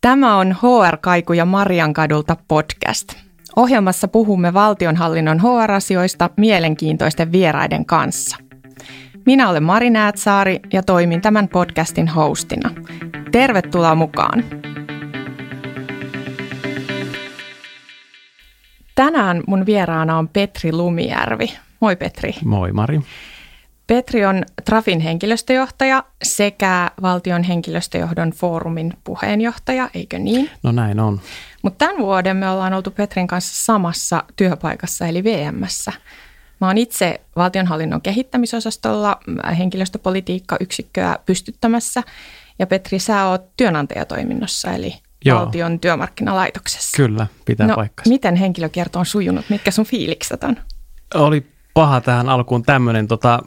Tämä on HR Kaiku ja Mariankadulta podcast. Ohjelmassa puhumme valtionhallinnon HR-asioista mielenkiintoisten vieraiden kanssa. Minä olen Mari Näätsaari ja toimin tämän podcastin hostina. Tervetuloa mukaan! Tänään mun vieraana on Petri Lumijärvi. Moi Petri. Moi Mari. Petri on Trafin henkilöstöjohtaja sekä valtion henkilöstöjohdon foorumin puheenjohtaja, eikö niin? No näin on. Mutta tämän vuoden me ollaan oltu Petrin kanssa samassa työpaikassa eli VMssä. Mä oon itse valtionhallinnon kehittämisosastolla henkilöstöpolitiikka-yksikköä pystyttämässä ja Petri, sä oot työnantajatoiminnossa eli Joo. valtion työmarkkinalaitoksessa. Kyllä, pitää no, paikkansa. Miten henkilökierto on sujunut? Mitkä sun fiilikset on? Oli paha tähän alkuun tämmöinen, tota,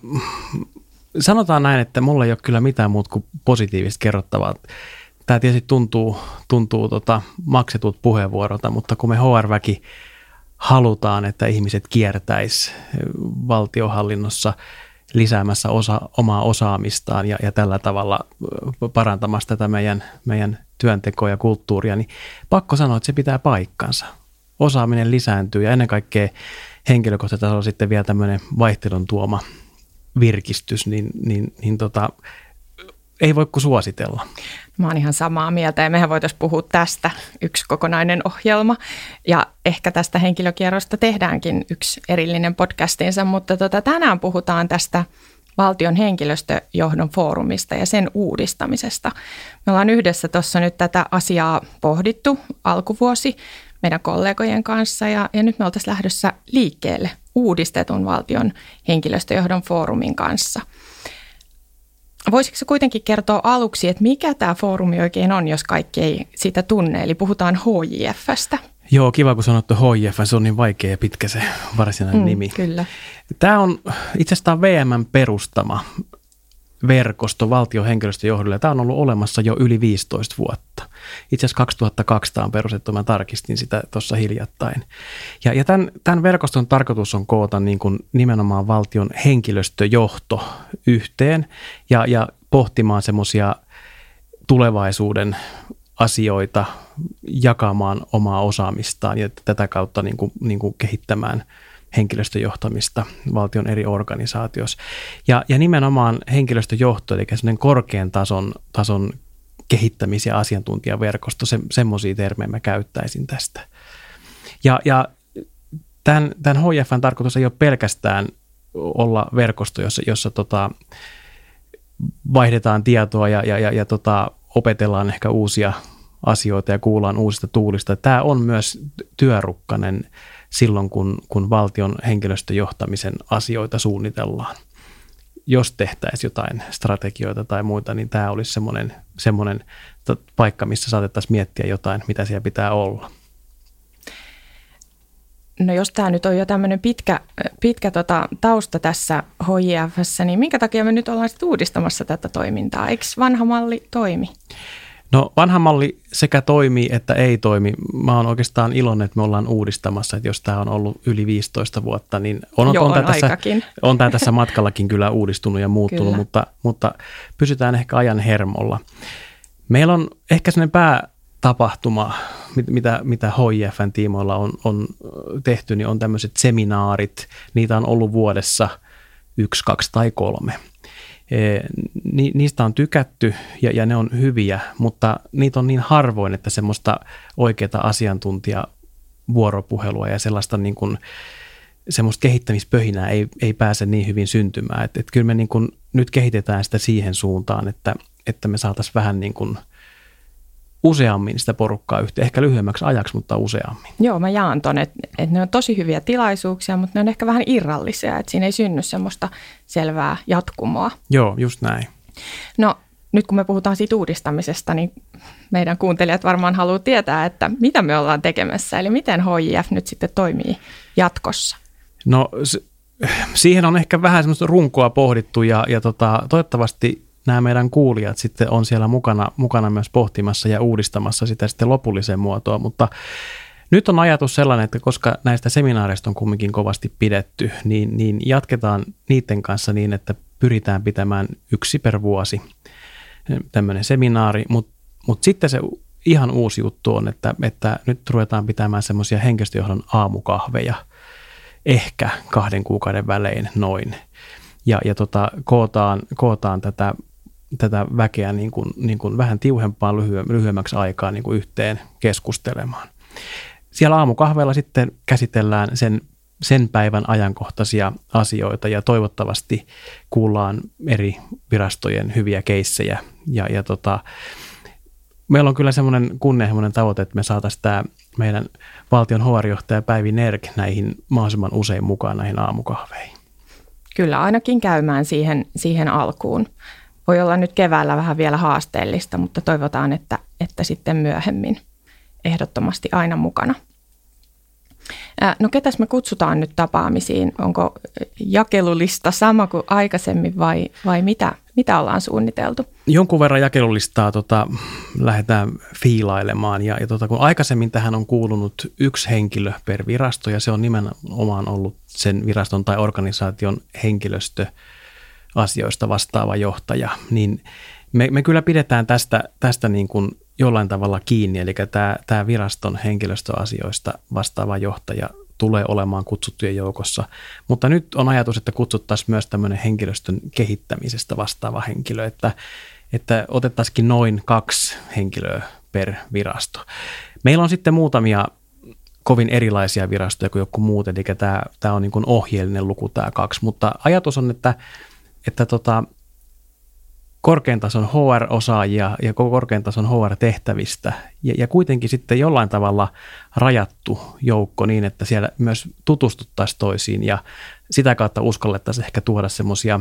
sanotaan näin, että mulla ei ole kyllä mitään muuta kuin positiivista kerrottavaa. Tämä tietysti tuntuu, tuntuu tota, maksetut puheenvuorolta, mutta kun me HR-väki halutaan, että ihmiset kiertäisi valtiohallinnossa lisäämässä osa, omaa osaamistaan ja, ja tällä tavalla parantamassa tätä meidän, meidän työntekoa ja kulttuuria, niin pakko sanoa, että se pitää paikkansa. Osaaminen lisääntyy ja ennen kaikkea henkilökohtaisella sitten vielä tämmöinen vaihtelun tuoma virkistys, niin, niin, niin tota, ei voi kuin suositella. Mä oon ihan samaa mieltä ja mehän voitaisiin puhua tästä yksi kokonainen ohjelma ja ehkä tästä henkilökierrosta tehdäänkin yksi erillinen podcastinsa, mutta tota, tänään puhutaan tästä valtion henkilöstöjohdon foorumista ja sen uudistamisesta. Me ollaan yhdessä tuossa nyt tätä asiaa pohdittu alkuvuosi meidän kollegojen kanssa ja, ja nyt me oltaisiin lähdössä liikkeelle uudistetun valtion henkilöstöjohdon foorumin kanssa. Voisiko se kuitenkin kertoa aluksi, että mikä tämä foorumi oikein on, jos kaikki ei sitä tunne, eli puhutaan HJFstä? Joo, kiva kun sanottu HJF, se on niin vaikea ja pitkä se varsinainen mm, nimi. Kyllä. Tämä on itse asiassa VMn perustama verkosto valtion henkilöstöjohdolle. Tämä on ollut olemassa jo yli 15 vuotta. Itse asiassa 2002 on perustettu, mä tarkistin sitä tuossa hiljattain. Ja, ja tämän, tämän verkoston tarkoitus on koota niin kuin nimenomaan valtion henkilöstöjohto yhteen ja, ja pohtimaan semmoisia tulevaisuuden asioita, jakamaan omaa osaamistaan ja tätä kautta niin kuin, niin kuin kehittämään – henkilöstöjohtamista valtion eri organisaatioissa. Ja, ja nimenomaan henkilöstöjohto, eli sellainen korkean tason, tason kehittämis- ja asiantuntijaverkosto, se, semmoisia termejä mä käyttäisin tästä. Ja, ja tämän, tämän HFn tarkoitus ei ole pelkästään olla verkosto, jossa, jossa tota, vaihdetaan tietoa ja, ja, ja, ja tota, opetellaan ehkä uusia asioita ja kuullaan uusista tuulista. Tämä on myös työrukkanen silloin, kun, kun valtion henkilöstöjohtamisen asioita suunnitellaan. Jos tehtäisiin jotain strategioita tai muita, niin tämä olisi semmoinen, semmoinen paikka, missä saatettaisiin miettiä jotain, mitä siellä pitää olla. No jos tämä nyt on jo tämmöinen pitkä, pitkä tota, tausta tässä HJFssä, niin minkä takia me nyt ollaan sitten uudistamassa tätä toimintaa? Eikö vanha malli toimi? No vanha malli sekä toimii että ei toimi. Mä oon oikeastaan iloinen, että me ollaan uudistamassa, että jos tämä on ollut yli 15 vuotta, niin on, Joo, on, on, tässä, on tämä tässä matkallakin kyllä uudistunut ja muuttunut, mutta, mutta pysytään ehkä ajan hermolla. Meillä on ehkä sellainen päätapahtuma, mitä, mitä HIFn tiimoilla on, on tehty, niin on tämmöiset seminaarit. Niitä on ollut vuodessa yksi, kaksi tai kolme – ni, niistä on tykätty ja, ja ne on hyviä, mutta niitä on niin harvoin, että semmoista oikeaa asiantuntija vuoropuhelua ja sellaista niin kuin, semmoista kehittämispöhinää ei, ei pääse niin hyvin syntymään. Et, et kyllä me niin kuin nyt kehitetään sitä siihen suuntaan, että, että me saataisiin vähän niin kuin – useammin sitä porukkaa yhteen, ehkä lyhyemmäksi ajaksi, mutta useammin. Joo, mä jaan ton, että, että ne on tosi hyviä tilaisuuksia, mutta ne on ehkä vähän irrallisia, että siinä ei synny semmoista selvää jatkumoa. Joo, just näin. No nyt kun me puhutaan siitä uudistamisesta, niin meidän kuuntelijat varmaan haluaa tietää, että mitä me ollaan tekemässä, eli miten HIF nyt sitten toimii jatkossa. No siihen on ehkä vähän semmoista runkoa pohdittu ja, ja tota, toivottavasti nämä meidän kuulijat sitten on siellä mukana, mukana myös pohtimassa ja uudistamassa sitä sitten lopulliseen muotoa, mutta nyt on ajatus sellainen, että koska näistä seminaareista on kumminkin kovasti pidetty, niin, niin jatketaan niiden kanssa niin, että pyritään pitämään yksi per vuosi tämmöinen seminaari, mutta mut sitten se ihan uusi juttu on, että, että nyt ruvetaan pitämään semmoisia henkilöstöjohdon aamukahveja ehkä kahden kuukauden välein noin. Ja, ja tota, kootaan, kootaan tätä, tätä väkeä niin kuin, niin kuin vähän tiuhempaan lyhyemmäksi aikaa niin kuin yhteen keskustelemaan. Siellä aamukahveilla sitten käsitellään sen sen päivän ajankohtaisia asioita ja toivottavasti kuullaan eri virastojen hyviä keissejä. Ja, ja tota, meillä on kyllä semmoinen kunnianhimoinen tavoite, että me saataisiin tämä meidän valtion HR-johtaja Päivi Nerk näihin mahdollisimman usein mukaan näihin aamukahveihin. Kyllä, ainakin käymään siihen, siihen alkuun. Voi olla nyt keväällä vähän vielä haasteellista, mutta toivotaan, että, että sitten myöhemmin ehdottomasti aina mukana. No ketäs me kutsutaan nyt tapaamisiin? Onko jakelulista sama kuin aikaisemmin vai, vai mitä, mitä ollaan suunniteltu? Jonkun verran jakelulistaa tota, lähdetään fiilailemaan ja, ja tota, kun aikaisemmin tähän on kuulunut yksi henkilö per virasto ja se on nimenomaan ollut sen viraston tai organisaation henkilöstö asioista vastaava johtaja, niin me, me kyllä pidetään tästä, tästä niin kuin jollain tavalla kiinni, eli tämä, tämä viraston henkilöstöasioista vastaava johtaja tulee olemaan kutsuttujen joukossa. Mutta nyt on ajatus, että kutsuttaisiin myös tämmöinen henkilöstön kehittämisestä vastaava henkilö, että, että otettaisiin noin kaksi henkilöä per virasto. Meillä on sitten muutamia kovin erilaisia virastoja kuin joku muut, eli tämä, tämä on niin kuin ohjeellinen luku tämä kaksi, mutta ajatus on, että, että tota, korkean tason HR-osaajia ja korkean tason HR-tehtävistä ja, ja kuitenkin sitten jollain tavalla rajattu joukko niin, että siellä myös tutustuttaisiin toisiin ja sitä kautta uskallettaisiin ehkä tuoda semmoisia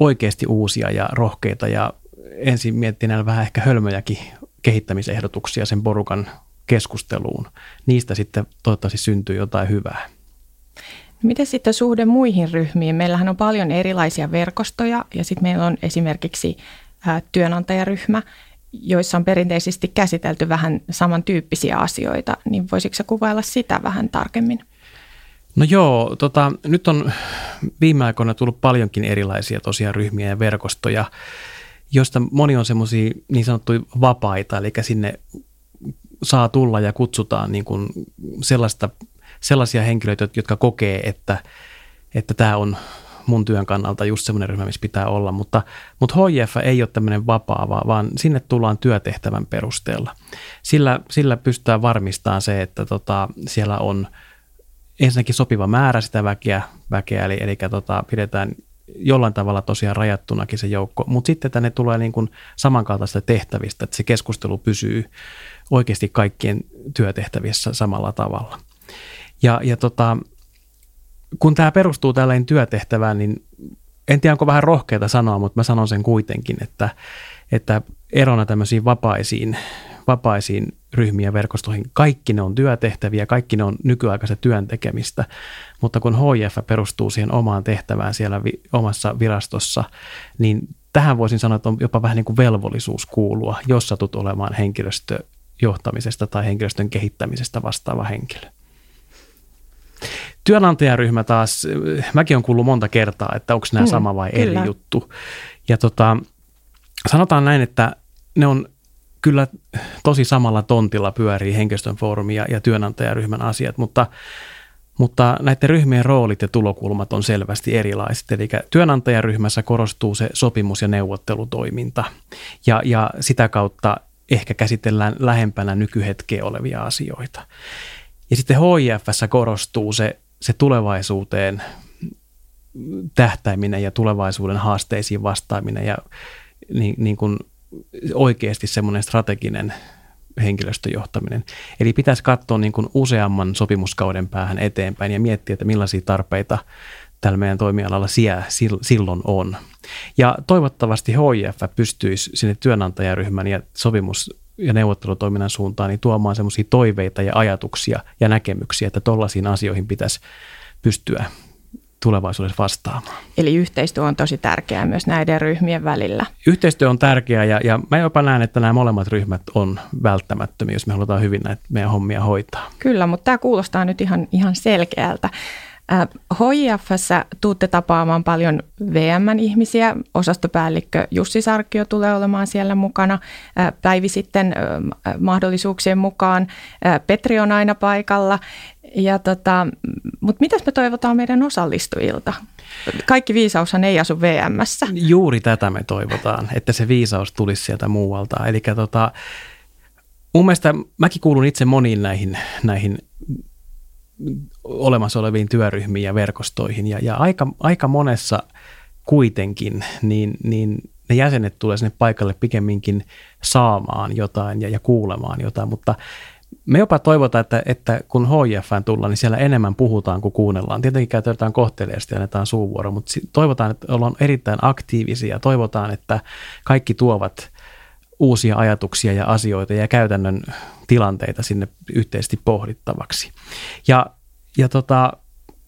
oikeasti uusia ja rohkeita ja ensin miettiä näillä vähän ehkä hölmöjäkin kehittämisehdotuksia sen porukan keskusteluun. Niistä sitten toivottavasti syntyy jotain hyvää. Miten sitten suhde muihin ryhmiin? Meillähän on paljon erilaisia verkostoja ja sitten meillä on esimerkiksi työnantajaryhmä, joissa on perinteisesti käsitelty vähän samantyyppisiä asioita, niin voisitko kuvailla sitä vähän tarkemmin? No joo, tota, nyt on viime aikoina tullut paljonkin erilaisia tosiaan ryhmiä ja verkostoja, joista moni on semmoisia niin sanottuja vapaita, eli sinne saa tulla ja kutsutaan niin kuin sellaista sellaisia henkilöitä, jotka kokee, että, että tämä on mun työn kannalta just semmoinen ryhmä, missä pitää olla, mutta, mutta HIF ei ole tämmöinen vapaa, vaan sinne tullaan työtehtävän perusteella. Sillä, sillä pystytään varmistamaan se, että tota, siellä on ensinnäkin sopiva määrä sitä väkeä, väkeä eli, eli tota, pidetään jollain tavalla tosiaan rajattunakin se joukko, mutta sitten tänne tulee niin kuin samankaltaista tehtävistä, että se keskustelu pysyy oikeasti kaikkien työtehtävissä samalla tavalla. Ja, ja tota, kun tämä perustuu tällainen työtehtävään, niin en tiedä onko vähän rohkeita sanoa, mutta mä sanon sen kuitenkin, että, että erona tämmöisiin vapaisiin, vapaisiin ryhmiin ja verkostoihin, kaikki ne on työtehtäviä, kaikki ne on nykyaikaista työn tekemistä, mutta kun HIF perustuu siihen omaan tehtävään siellä vi, omassa virastossa, niin tähän voisin sanoa, että on jopa vähän niin kuin velvollisuus kuulua, jos satut olemaan henkilöstöjohtamisesta tai henkilöstön kehittämisestä vastaava henkilö. Työnantajaryhmä taas, mäkin on kuullut monta kertaa, että onko nämä mm, sama vai kyllä. eri juttu. Ja tota, sanotaan näin, että ne on kyllä tosi samalla tontilla pyörii henkilöstön foorumi ja, ja työnantajaryhmän asiat, mutta, mutta näiden ryhmien roolit ja tulokulmat on selvästi erilaiset. Eli työnantajaryhmässä korostuu se sopimus- ja neuvottelutoiminta ja, ja sitä kautta ehkä käsitellään lähempänä nykyhetkeä olevia asioita. Ja sitten HIFssä korostuu se, se tulevaisuuteen tähtäiminen ja tulevaisuuden haasteisiin vastaaminen ja niin, niin kuin oikeasti semmoinen strateginen henkilöstöjohtaminen. Eli pitäisi katsoa niin kuin useamman sopimuskauden päähän eteenpäin ja miettiä, että millaisia tarpeita tällä meidän toimialalla siellä silloin on. Ja toivottavasti HIF pystyisi sinne työnantajaryhmän ja sopimus ja neuvottelutoiminnan suuntaan niin tuomaan semmoisia toiveita ja ajatuksia ja näkemyksiä, että tollaisiin asioihin pitäisi pystyä tulevaisuudessa vastaamaan. Eli yhteistyö on tosi tärkeää myös näiden ryhmien välillä. Yhteistyö on tärkeää ja, ja mä jopa näen, että nämä molemmat ryhmät on välttämättömiä, jos me halutaan hyvin näitä meidän hommia hoitaa. Kyllä, mutta tämä kuulostaa nyt ihan, ihan selkeältä. HIFssä tuutte tapaamaan paljon VM-ihmisiä. Osastopäällikkö Jussi Sarkkio tulee olemaan siellä mukana. Päivi sitten mahdollisuuksien mukaan. Petri on aina paikalla. Ja tota, mutta mitäs me toivotaan meidän osallistujilta? Kaikki viisaushan ei asu VMssä. Juuri tätä me toivotaan, että se viisaus tulisi sieltä muualta. Eli tota, mun mielestä mäkin kuulun itse moniin näihin, näihin olemassa oleviin työryhmiin ja verkostoihin. Ja, ja aika, aika monessa kuitenkin, niin, niin ne jäsenet tulee sinne paikalle pikemminkin saamaan jotain ja, ja kuulemaan jotain, mutta me jopa toivotaan, että, että kun HIFään tullaan, niin siellä enemmän puhutaan kuin kuunnellaan. Tietenkin käytetään kohteleesti ja annetaan suuvuoro, mutta toivotaan, että ollaan erittäin aktiivisia. Toivotaan, että kaikki tuovat uusia ajatuksia ja asioita ja käytännön tilanteita sinne yhteisesti pohdittavaksi. Ja, ja tota,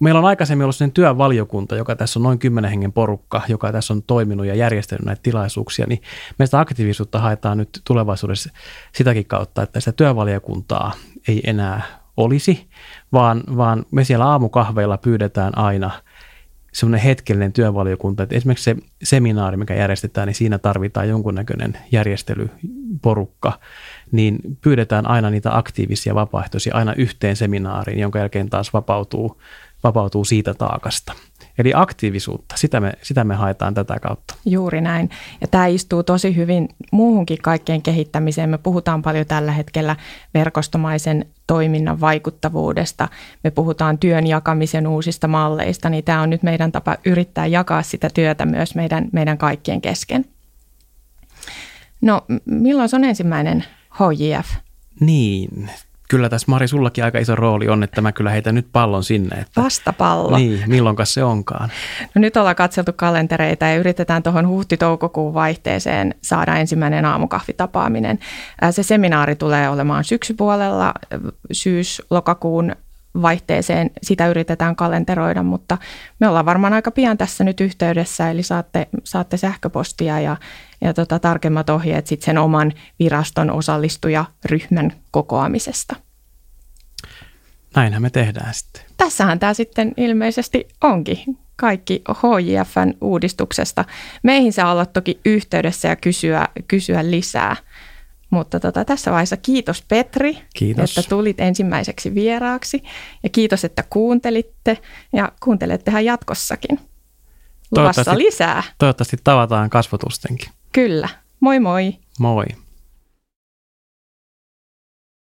meillä on aikaisemmin ollut sellainen työvaliokunta, joka tässä on noin kymmenen hengen porukka, joka tässä on toiminut ja järjestänyt näitä tilaisuuksia, niin meistä aktiivisuutta haetaan nyt tulevaisuudessa sitäkin kautta, että sitä työvaliokuntaa ei enää olisi, vaan, vaan me siellä aamukahveilla pyydetään aina – semmoinen hetkellinen työvaliokunta, että esimerkiksi se seminaari, mikä järjestetään, niin siinä tarvitaan jonkunnäköinen järjestelyporukka, niin pyydetään aina niitä aktiivisia vapaaehtoisia aina yhteen seminaariin, jonka jälkeen taas vapautuu, vapautuu siitä taakasta. Eli aktiivisuutta, sitä me, sitä me haetaan tätä kautta. Juuri näin. Ja tämä istuu tosi hyvin muuhunkin kaikkeen kehittämiseen. Me puhutaan paljon tällä hetkellä verkostomaisen toiminnan vaikuttavuudesta. Me puhutaan työn jakamisen uusista malleista, niin tämä on nyt meidän tapa yrittää jakaa sitä työtä myös meidän, meidän kaikkien kesken. No, milloin se on ensimmäinen HJF? Niin, kyllä tässä Mari sullakin aika iso rooli on, että mä kyllä heitän nyt pallon sinne. Että, Vastapallo. Niin, milloinkas se onkaan. No nyt ollaan katseltu kalentereita ja yritetään tuohon huhti-toukokuun vaihteeseen saada ensimmäinen aamukahvitapaaminen. Se seminaari tulee olemaan syksypuolella, syys-lokakuun vaihteeseen sitä yritetään kalenteroida, mutta me ollaan varmaan aika pian tässä nyt yhteydessä, eli saatte, saatte sähköpostia ja, ja tota, tarkemmat ohjeet sitten sen oman viraston osallistujaryhmän kokoamisesta. Näinhän me tehdään sitten. Tässähän tämä sitten ilmeisesti onkin kaikki HJFn uudistuksesta. Meihin saa olla toki yhteydessä ja kysyä, kysyä lisää. Mutta tota, tässä vaiheessa kiitos Petri, kiitos. että tulit ensimmäiseksi vieraaksi ja kiitos, että kuuntelitte ja kuuntelettehan jatkossakin. Luvassa lisää. Toivottavasti tavataan kasvotustenkin. Kyllä. Moi moi. Moi.